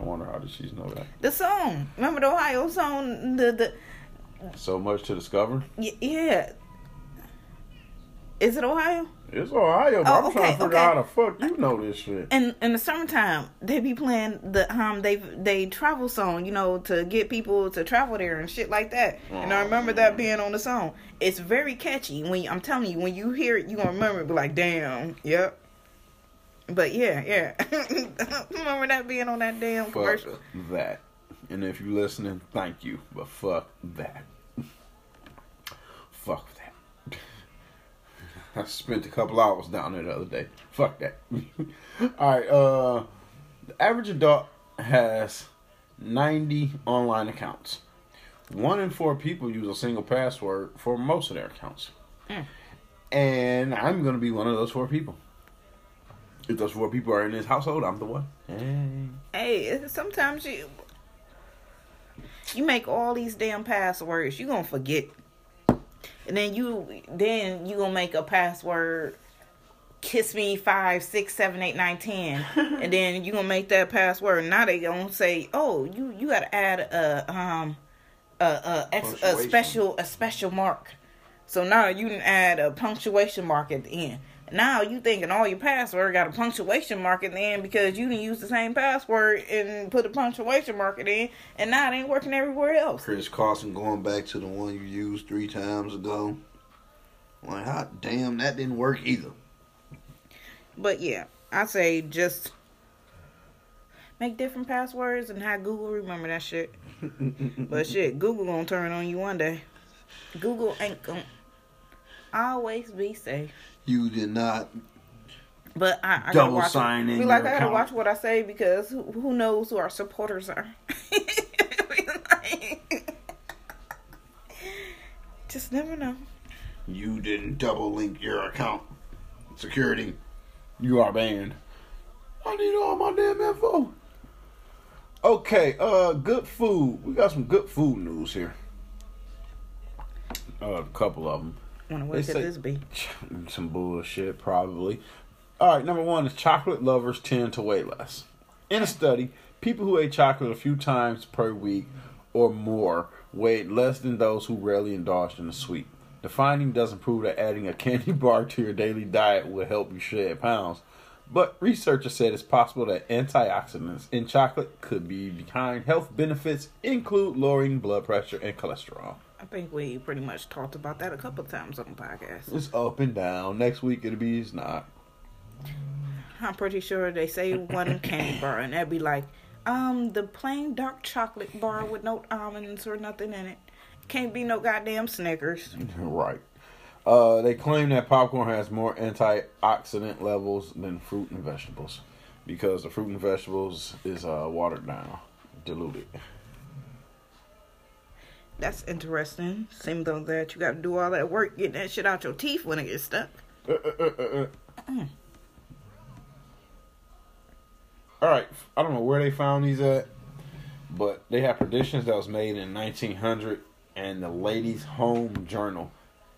I wonder how did she know that. The song. Remember the Ohio song? The the So much to discover. y- yeah. Is it Ohio? It's Ohio, but Oh, I'm trying okay, to figure okay. out how the fuck you know this shit. In in the summertime, they be playing the um they they travel song, you know, to get people to travel there and shit like that. and I Oh, remember man. that being on the song. It's very catchy. When you, I'm telling you, when you hear it, you gonna remember it. Be like, damn, yep. But yeah, yeah. remember that being on that damn Fuck commercial. that. And if you're listening, thank you, but fuck that. fuck that. I spent a couple hours down there the other day. Fuck that. All right. Uh, the average adult has ninety online accounts. One in four people use a single password for most of their accounts. Mm. And I'm gonna be one of those four people. If those four people are in this household, I'm the one. Hey, sometimes you you make all these damn passwords, you gonna forget. And then you then you gonna make a password kiss me five, six, seven, eight, nine, ten. and then you gonna make that password. Now they gonna say, Oh, you you gotta add a um a a, ex, a special a special mark. So now you can add a punctuation mark at the end. Now you thinking all your password got a punctuation mark in the end because you didn't use the same password and put a punctuation mark in, and now it ain't working everywhere else. Chris Carson going back to the one you used three times ago. Like, hot damn, that didn't work either. But yeah, I say just make different passwords and have Google remember that shit. but shit, Google gonna turn on you one day. Google ain't gonna always be safe. You did not. But I, I Double watch. sign in Be like I gotta account. watch what I say because who, who knows who our supporters are. Just never know. You didn't double link your account. Security. You are banned. I need all my damn info. Okay, uh, good food. We got some good food news here. Uh, a couple of them. Wonder what could this be? Some bullshit, probably. All right, number one is chocolate lovers tend to weigh less. In a study, people who ate chocolate a few times per week or more weighed less than those who rarely indulged in the sweet. The finding doesn't prove that adding a candy bar to your daily diet will help you shed pounds, but researchers said it's possible that antioxidants in chocolate could be behind health benefits, include lowering blood pressure and cholesterol. I think we pretty much talked about that a couple times on the podcast. It's up and down. Next week it'll be it's not. I'm pretty sure they say one candy bar, and that'd be like, um, the plain dark chocolate bar with no almonds or nothing in it. Can't be no goddamn Snickers. Right. Uh, they claim that popcorn has more antioxidant levels than fruit and vegetables because the fruit and vegetables is uh, watered down, diluted. That's interesting. Seems though that you got to do all that work getting that shit out your teeth when it gets stuck. Uh, uh, uh, uh, uh. All right, I don't know where they found these at, but they have predictions that was made in 1900, and the Ladies' Home Journal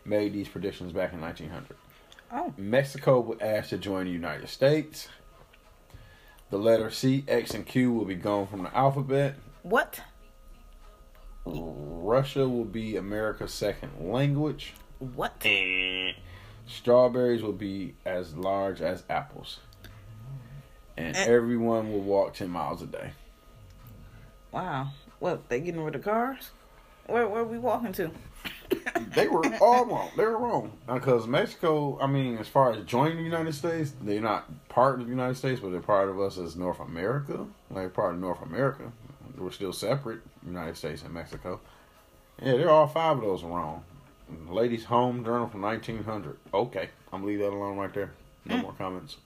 made these predictions back in 1900. Oh. Mexico would ask to join the United States. The letter C, X, and Q will be gone from the alphabet. What? Russia will be America's second language. What? Strawberries will be as large as apples. And Eh. everyone will walk 10 miles a day. Wow. What? They getting rid of cars? Where where we walking to? They were all wrong. They were wrong. Because Mexico, I mean, as far as joining the United States, they're not part of the United States, but they're part of us as North America. Like part of North America. We're still separate, United States and Mexico. Yeah, they're all five of those wrong. Ladies' Home Journal from 1900. Okay, I'm gonna leave that alone right there. No mm. more comments.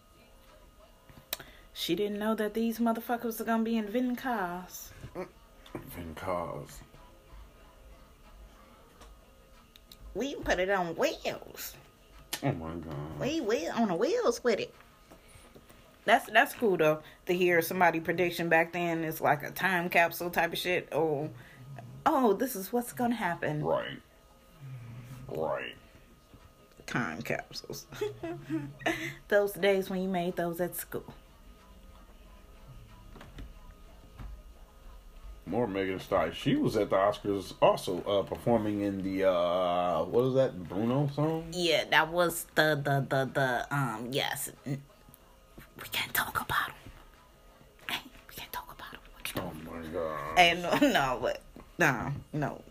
She didn't know that these motherfuckers are gonna be inventing cars. Vin cars. We put it on wheels. Oh my god. We we on the wheels with it. That's that's cool though to hear somebody prediction back then. It's like a time capsule type of shit. Oh, oh, this is what's gonna happen. Right. Right. Time capsules. those days when you made those at school. More Megan Thee She was at the Oscars also uh, performing in the uh what is that Bruno song? Yeah, that was the the the the um yes. We can't talk about him. Hey, we can't talk about him. We can't Oh my god. And no, no, but no, no.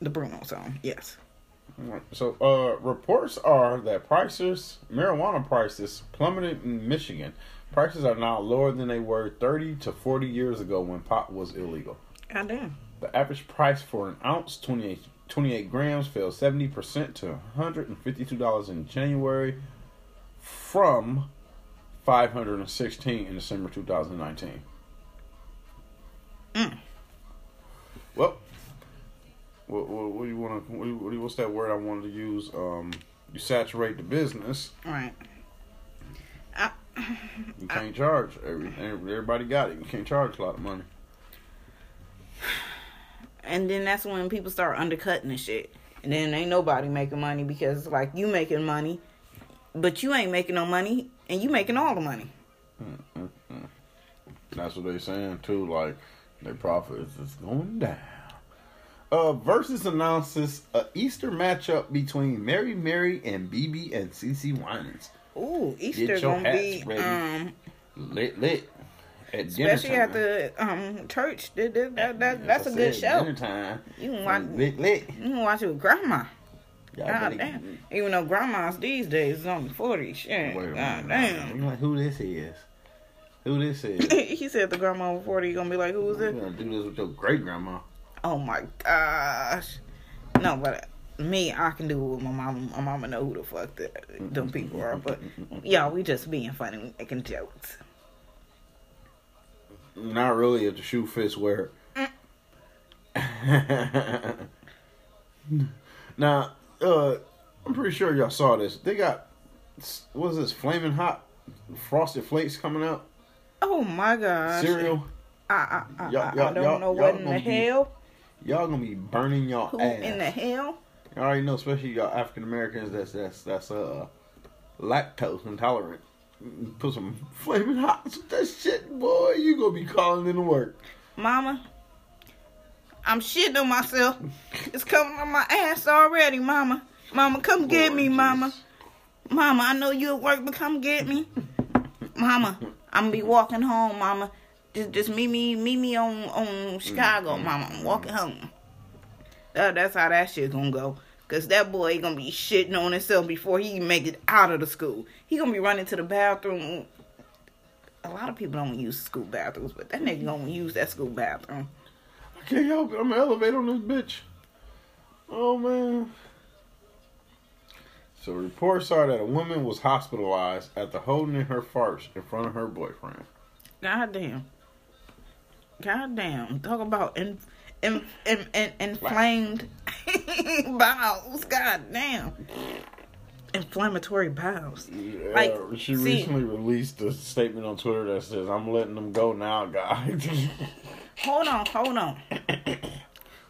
The Bruno song, yes. So uh reports are that prices marijuana prices plummeted in Michigan. Prices are now lower than they were 30 to 40 years ago when pot was illegal. Goddamn. The average price for an ounce, 28, 28 grams, fell 70% to $152 in January from 516 in December 2019. Mm. Well, what, what, what do you want to? What, do you- what, do you- what's that word I wanted to use? Um, you saturate the business. All right. You can't charge everything. Everybody got it. You can't charge a lot of money. And then that's when people start undercutting the shit. And then ain't nobody making money because like you making money, but you ain't making no money, and you making all the money. That's what they saying too. Like their profit is just going down. Uh, Verzuz announces a Easter matchup between Mary Mary and BeBe and CeCe Winans. Ooh, Easter your gonna hats be ready. um Lit lit. At dinner especially at the um church. That, that, that, that- As that's a good show. Dinner time. You can watch Lit lit. you can watch it with grandma. Y'all God damn. Even though grandmas these days is only forty. Shit. Wait God damn. You like who this is? Who this is? he said the grandma over forty gonna be like, who is it? gonna do this with your great grandma. Oh my gosh. No, but me, I can do it with my mom. My mama know who the fuck the, them people are. But y'all, we just being funny, we making jokes. Not really if the shoe fits wear mm. it. now, uh, I'm pretty sure y'all saw this. They got what is this flaming hot frosted flakes coming out Oh my gosh. cereal. I, I, I, Y'all- I, I y'all- don't y'all- know what in the gonna be- hell. Y'all gonna be burning y'all Who ass. in the hell? I already know, especially y'all African Americans. That's that's that's uh lactose intolerant. Put some flaming hot with that shit, boy. You gonna be calling in to work. Mama, I'm shitting on myself. It's coming on my ass already, Mama. Mama, come get me, Mama. Mama, I know you at work, but come get me. Mama, I'm gonna be walking home, Mama. Just, just meet me, meet me on on Chicago, mm-hmm. Mama. I'm walking home. That, that's how that shit gonna go. Cause that boy gonna be shitting on himself before he make it out of the school. He gonna be running to the bathroom. A lot of people don't use school bathrooms, but that nigga gonna use that school bathroom. I can't help it. I'm gonna elevate on this bitch. Oh man. So reports are that a woman was hospitalized after holding in her farts in front of her boyfriend. God damn. God damn. Talk about in, in, in, in, inflamed bowels. God damn. inflammatory bowels. Like, Uh, she see- recently released a statement on Twitter that says, "I'm letting them go now, guys." Hold on, hold on.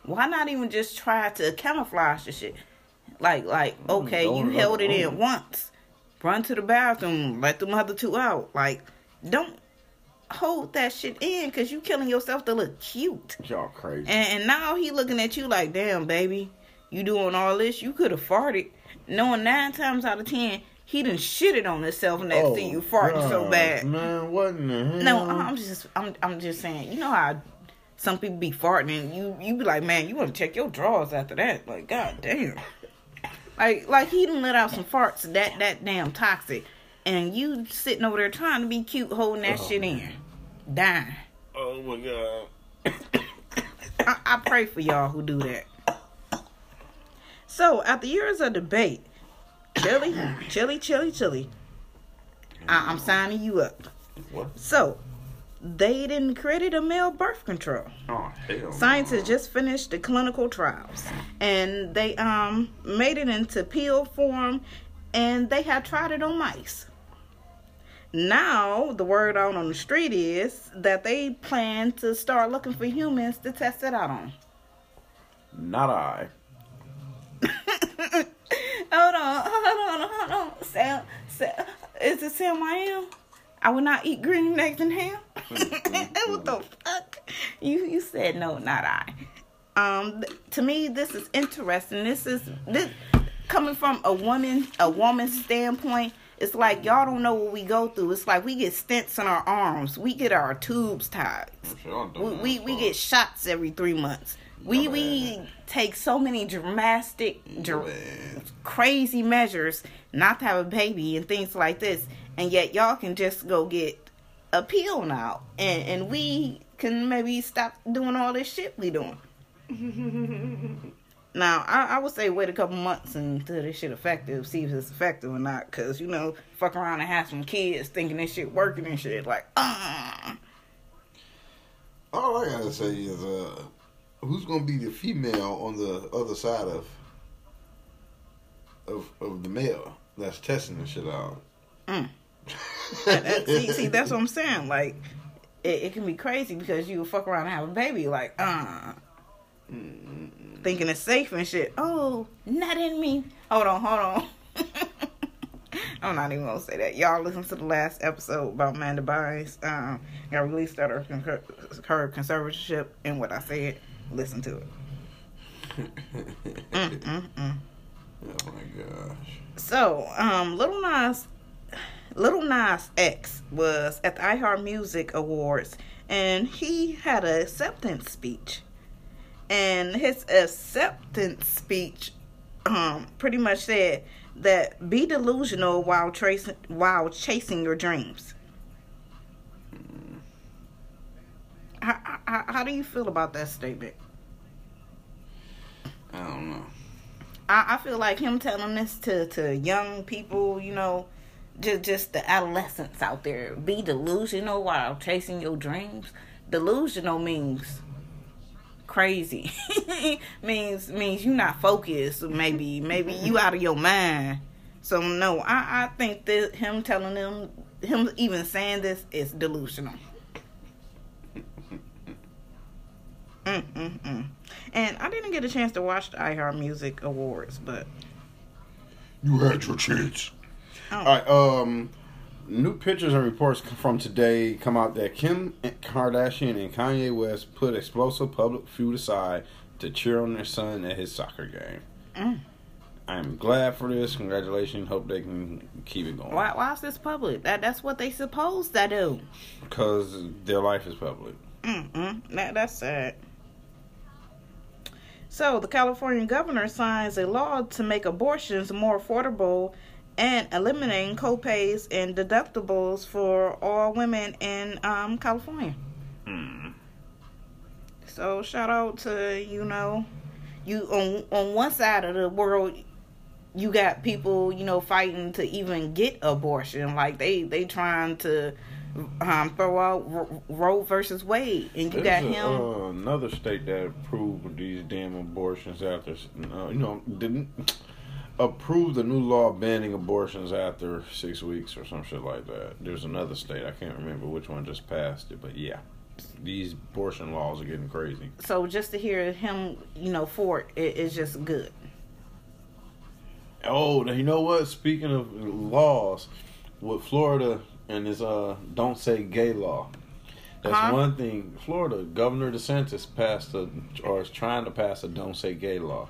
Why not even just try to camouflage the shit? Like, like, oh, okay, you oh, held it in oh. once. Run to the bathroom, let the other two out. Like, don't hold that shit in because you killing yourself to look cute. Y'all crazy. And, and now he looking at you like, damn, baby, you doing all this? You could have farted. Knowing nine times out of ten, he done shitted on himself next to you farting so bad. Man, what in the hell? No, I'm just I'm I'm just saying. You know how some people be farting and you you be like, man, you want to check your drawers after that? Like, god damn. Like like he done let out some farts that that damn toxic, and you sitting over there trying to be cute, holding that oh, shit in, dying. Oh my god. I, I pray for y'all who do that. So after years of debate, chili, chili, chili, chili. I, I'm signing you up. What? So they didn't create a male birth control. Oh hell. Scientists just finished the clinical trials, and they um made it into pill form, and they have tried it on mice. Now the word out on the street is that they plan to start looking for humans to test it out on. Not I. Hold on, hold on, hold on. Sam, Sam, is it Sam I am? I would not eat green eggs and ham. what the fuck? You you said no, not I. Um, th- to me, this is interesting. This is this coming from a woman, a woman's standpoint. It's like y'all don't know what we go through. It's like we get stents in our arms. We get our tubes tied. We we, we get shots every three months. We we take so many dramatic, dr- crazy measures not to have a baby and things like this, and yet y'all can just go get a pill now, and and we can maybe stop doing all this shit we doing. now I, I would say wait a couple months until this shit effective, see if it's effective or not, cause you know fuck around and have some kids thinking this shit working and shit like ah. All I gotta say is, uh, who's gonna be the female on the other side of of of the male that's testing the shit out? Mm. See, see, that's what I'm saying. Like, it, it can be crazy because you fuck around and have a baby. Like, uh, thinking it's safe and shit. Oh, not in me. Hold on, hold on. I'm not even gonna say that. Y'all listen to the last episode about Amanda Bynes. Um, got released out her, her conservatorship and what I said. Listen to it. Mm, mm, mm. Oh my gosh! So, um, Lil Nas, Lil Nas X was at the iHeart Music Awards, and he had an acceptance speech. And his acceptance speech, um, pretty much said that be delusional while tracing while chasing your dreams. How, how, how do you feel about that statement? I don't know. I, I feel like him telling this to, to young people, you know, just just the adolescents out there, be delusional while chasing your dreams. Delusional means crazy. means means you not focused. Maybe maybe you out of your mind. So no, I I think that him telling them him even saying this is delusional. Mm, mm, mm. And I didn't get a chance to watch the iHeart Music Awards, but You had your chance. All right. Um, new pictures and reports from today come out that Kim Kardashian and Kanye West put explosive public feud aside to cheer on their son at his soccer game. Mm. I'm glad for this. Congratulations. Hope they can keep it going. why why is this public? That that's what they supposed to do. Because their life is public. Mm-mm. That that's sad. So the California governor signs a law to make abortions more affordable and eliminating copays and deductibles for all women in um, California. Hmm. So shout out to you know, you on on one side of the world, you got people you know fighting to even get abortion. Like they they trying to um, throw out Roe versus Wade, and you got There's a, him. uh, another state that approved of these damn abortions after, uh, you know, didn't. Approved a new law banning abortions after six weeks or some shit like that. There's another state I can't remember which one just passed it, but yeah, these abortion laws are getting crazy. So just to hear him, you know, for it, it is just good. Oh, now you know what? Speaking of laws, with Florida and his uh "Don't Say Gay" law, that's Huh? one thing. Florida Governor DeSantis passed a or is trying to pass a "Don't Say Gay" law,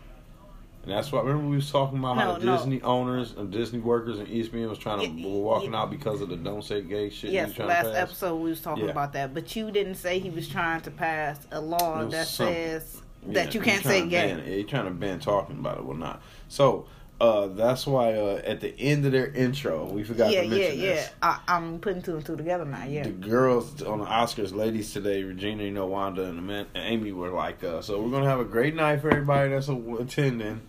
and that's why. Remember we was talking about how the no. Disney owners and Disney workers in East Bend was trying to Y- were walking y- out because of the "Don't Say Gay" shit. Yes, last to pass. episode we was talking Yeah. about that, but you didn't say he was trying to pass a law that something. says Yeah, that you can't say gay. ban it. He trying to ban talking about it. Well, not so. Uh, that's why uh, at the end of their intro, we forgot Yeah, to yeah, mention yeah. this. I, I'm putting two and two together now. Yeah. The girls on the Oscars, ladies today, Regina, you know, Wanda and Amy were like, uh, so we're gonna have a great night for everybody that's attending,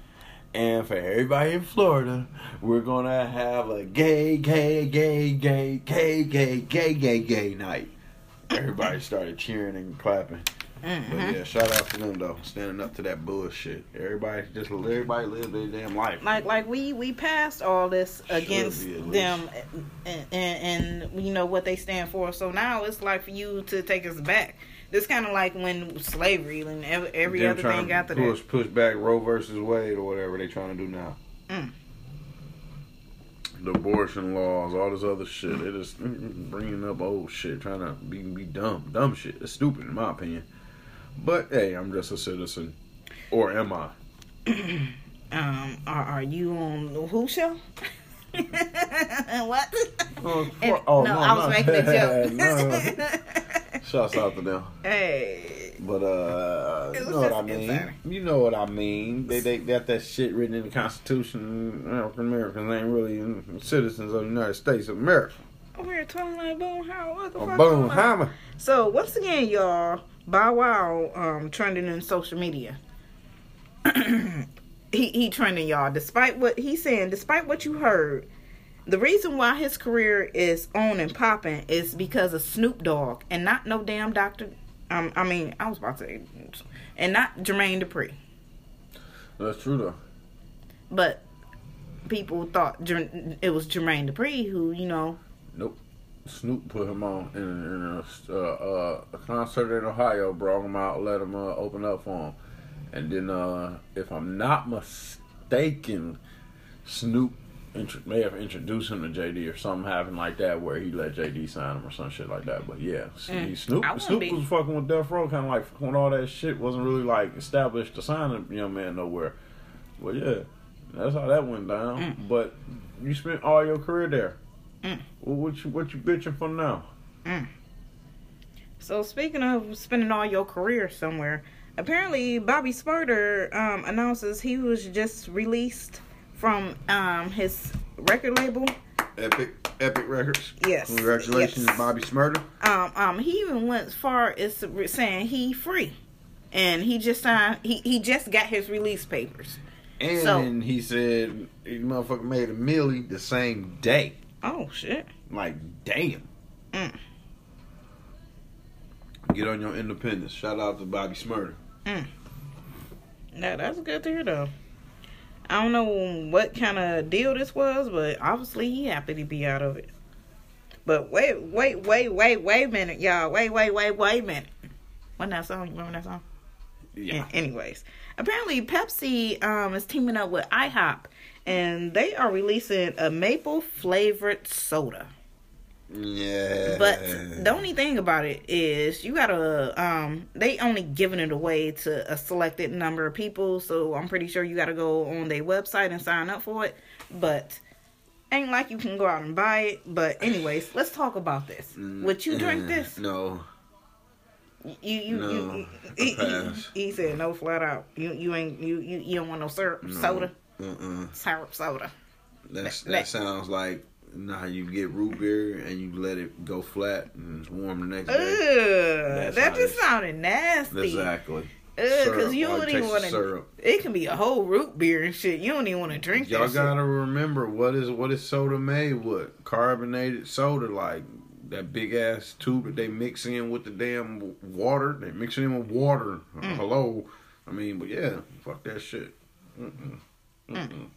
and for everybody in Florida, we're gonna have a gay, gay, gay, gay, gay, gay, gay, gay, gay night. Everybody started cheering and clapping. Mm-hmm. But yeah, shout out to them though, standing up to that bullshit. Everybody just everybody live their damn life. like like we we passed all this Should against be, at least. them and, and and you know what they stand for so now it's like for you to take us back it's kind of like when slavery and every, every Them other trying thing to after push that push back Roe versus Wade or whatever they trying to do now. Mm. The abortion laws, all this other shit. It is bringing up old shit, trying to be be dumb, dumb shit. It's stupid in my opinion. But hey, I'm just a citizen, or am I? um are, are you on the who show what Oh, And- oh, no, I was making a joke. no. Shouts out to them. hey But uh, you know what I mean. insanity. You know what I mean. They they got that shit written in the Constitution. African Americans ain't really citizens of the United States of America. we're talking like boom how what the Oh, fuck boom, hammer. So once again, y'all, Bow Wow um, trending in social media. he he trending y'all. Despite what he's saying, despite what you heard, the reason why his career is on and popping is because of Snoop Dogg and not no damn Doctor. Um, I mean, I was about to say, and not Jermaine Dupri, That's true though. but people thought it was Jermaine Dupri who you know. Nope. Snoop put him on in, in a, uh, uh, a concert in Ohio, brought him out, let him uh, open up for him. And then, uh, if I'm not mistaken, Snoop int- may have introduced him to JD or something happened like that where he let JD sign him or some shit like that. But yeah, Mm. he, Snoop Snoop be- was fucking with Death Row, kind of like when all that shit wasn't really like established to sign a young man nowhere. Well, yeah, that's how that went down. Mm. But you spent all your career there. Mm. Well, what you what you bitching for now? So speaking of spending all your career somewhere, apparently Bobby Shmurda um, announces he was just released from um, his record label. Epic Epic Records. Yes, Congratulations, yes. Bobby Shmurda. Um, um, he even went as far as saying he free, and he just signed. He he just got his release papers. And So- he said he motherfucker made a milli the same day. Oh shit! Like, damn. Mm. Get on your independence. Shout out to Bobby Shmurda. Now that's good to hear though. I don't know what kind of deal this was, but obviously he happy to be out of it. But wait, wait, wait, wait, wait a minute, y'all. Wait, wait, wait, wait a minute. What that song? You remember that song? Yeah. Anyways, apparently Pepsi um is teaming up with IHOP, and they are releasing a maple flavored soda. Yeah. But the only thing about it is you gotta um they only giving it away to a selected number of people, so I'm pretty sure you gotta go on their website and sign up for it. But ain't like you can go out and buy it. But anyways, let's talk about this. Would you drink this? No. You you No, you, he, he, he said no flat out. You you ain't you you, you don't want no syrup No. soda. Uh-uh. Syrup soda. That's, That- that sounds like how you get root beer and you let it go flat and it's warm the next day. Ugh, that just sounded nasty. Exactly. because Syrup, you don't even want to. It can be a whole root beer and shit. You don't even want to drink that. Y'all gotta remember what is what is soda made with? Carbonated soda, like that big ass tube that they mix in with the damn water. They mix it in with water. Mm. Hello, I mean, but yeah, fuck that shit. Mm-mm. Mm-mm.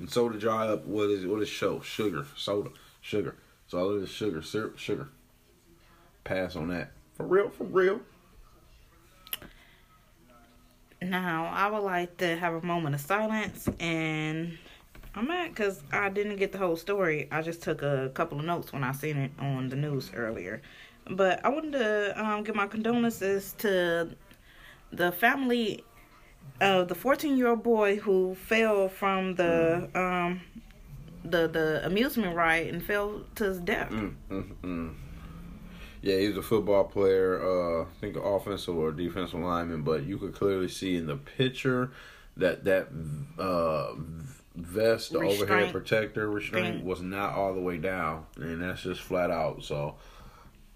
And soda dry up. What is what is show? Sugar, soda, sugar. So all it is sugar, syrup, sugar. Pass on that. For real, for real. Now, I would like to have a moment of silence, and I'm mad because I didn't get the whole story. I just took a couple of notes when I seen it on the news earlier. But I wanted to um, give my condolences to the family of the 14 year old boy who fell from the um, the the amusement ride and fell to his death. Mm, mm, mm. Yeah, he's a football player. Uh, I think offensive or defensive lineman, but you could clearly see in the picture that that uh, vest, the overhead protector restraint, was not all the way down, and that's just flat out. So.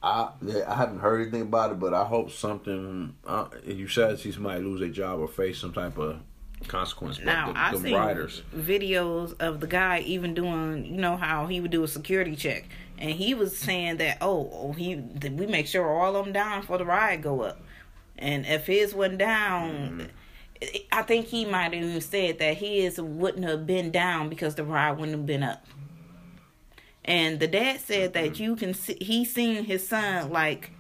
I I haven't heard anything about it, but I hope something. Uh, you said see might lose a job or face some type of consequence. Now the, I seen riders, videos of the guy even doing, you know how he would do a security check, and he was saying that oh, oh, he that we make sure all of them down for the ride go up, and if his went down. I think he might have even said that his wouldn't have been down because the ride wouldn't have been up. And the dad said that you can see he seen his son like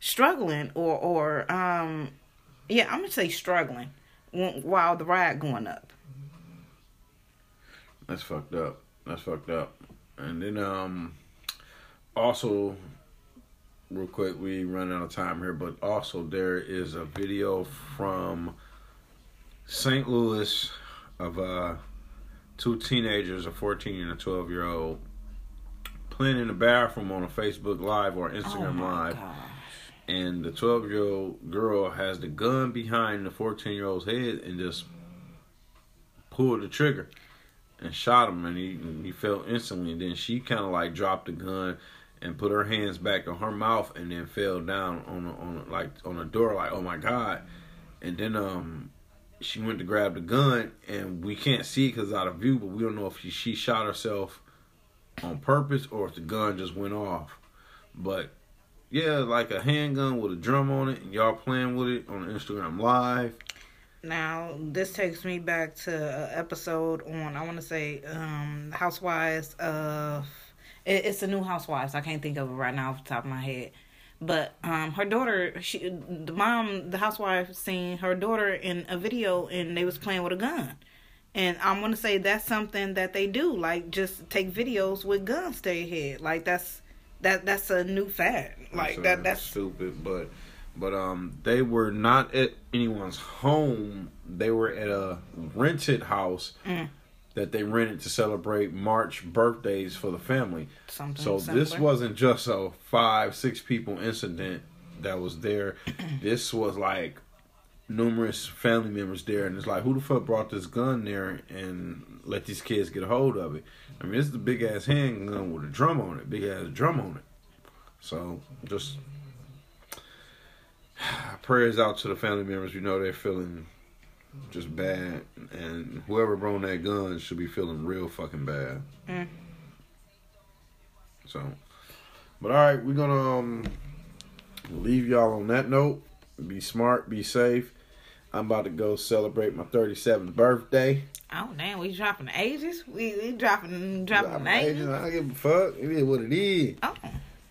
struggling or or um yeah I'm gonna say struggling while the ride going up. That's fucked up. That's fucked up. And then um also real quick we run out of time here, but also there is a video from St. Louis of uh two teenagers, a 14 and a 12 year old, playing in the bathroom on a Facebook Live or Instagram oh Live. gosh. and the 12 year old girl has the gun behind the 14 year old's head and just pulled the trigger and shot him and he he fell instantly. And then she kind of like dropped the gun and put her hands back on her mouth and then fell down on the, on the, like on the door like oh my god. And then um she went to grab the gun and we can't see it because out of view but we don't know if she, she shot herself on purpose or if the gun just went off but yeah, like a handgun with a drum on it, and y'all playing with it on Instagram Live. Now this takes me back to an episode on I want to say um Housewives of it, it's a new Housewives. I can't think of it right now off the top of my head. But um her daughter, she the mom, the housewife seen her daughter in a video and they was playing with a gun. And I'm gonna say that's something that they do, like just take videos with guns to their head. Like that's that that's a new fad. Like that that's stupid, but but um, they were not at anyone's home. They were at a rented house Mm. that they rented to celebrate March birthdays for the family. something. So this wasn't just a five, six people incident that was there. this was like numerous family members there, and it's like, who the fuck brought this gun there and let these kids get a hold of it? I mean, it's the big ass handgun with a drum on it, big ass drum on it. So just prayers out to the family members. You know they're feeling just bad, and whoever brought that gun should be feeling real fucking bad. Mm. So, but all right, we're gonna um, leave y'all on that note. Be smart, be safe. I'm about to go celebrate my 37th birthday. Oh damn, we dropping ages? We we dropping dropping I'm ages? I don't give a fuck. It is what it is. Oh,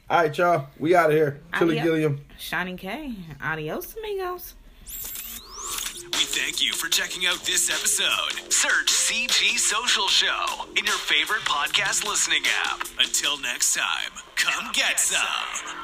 All right, y'all. We out of here. Chili Adios. Gilliam. Shiny K. Adios, amigos. We thank you for checking out this episode. Search CG Social Show in your favorite podcast listening app. Until next time, come get some.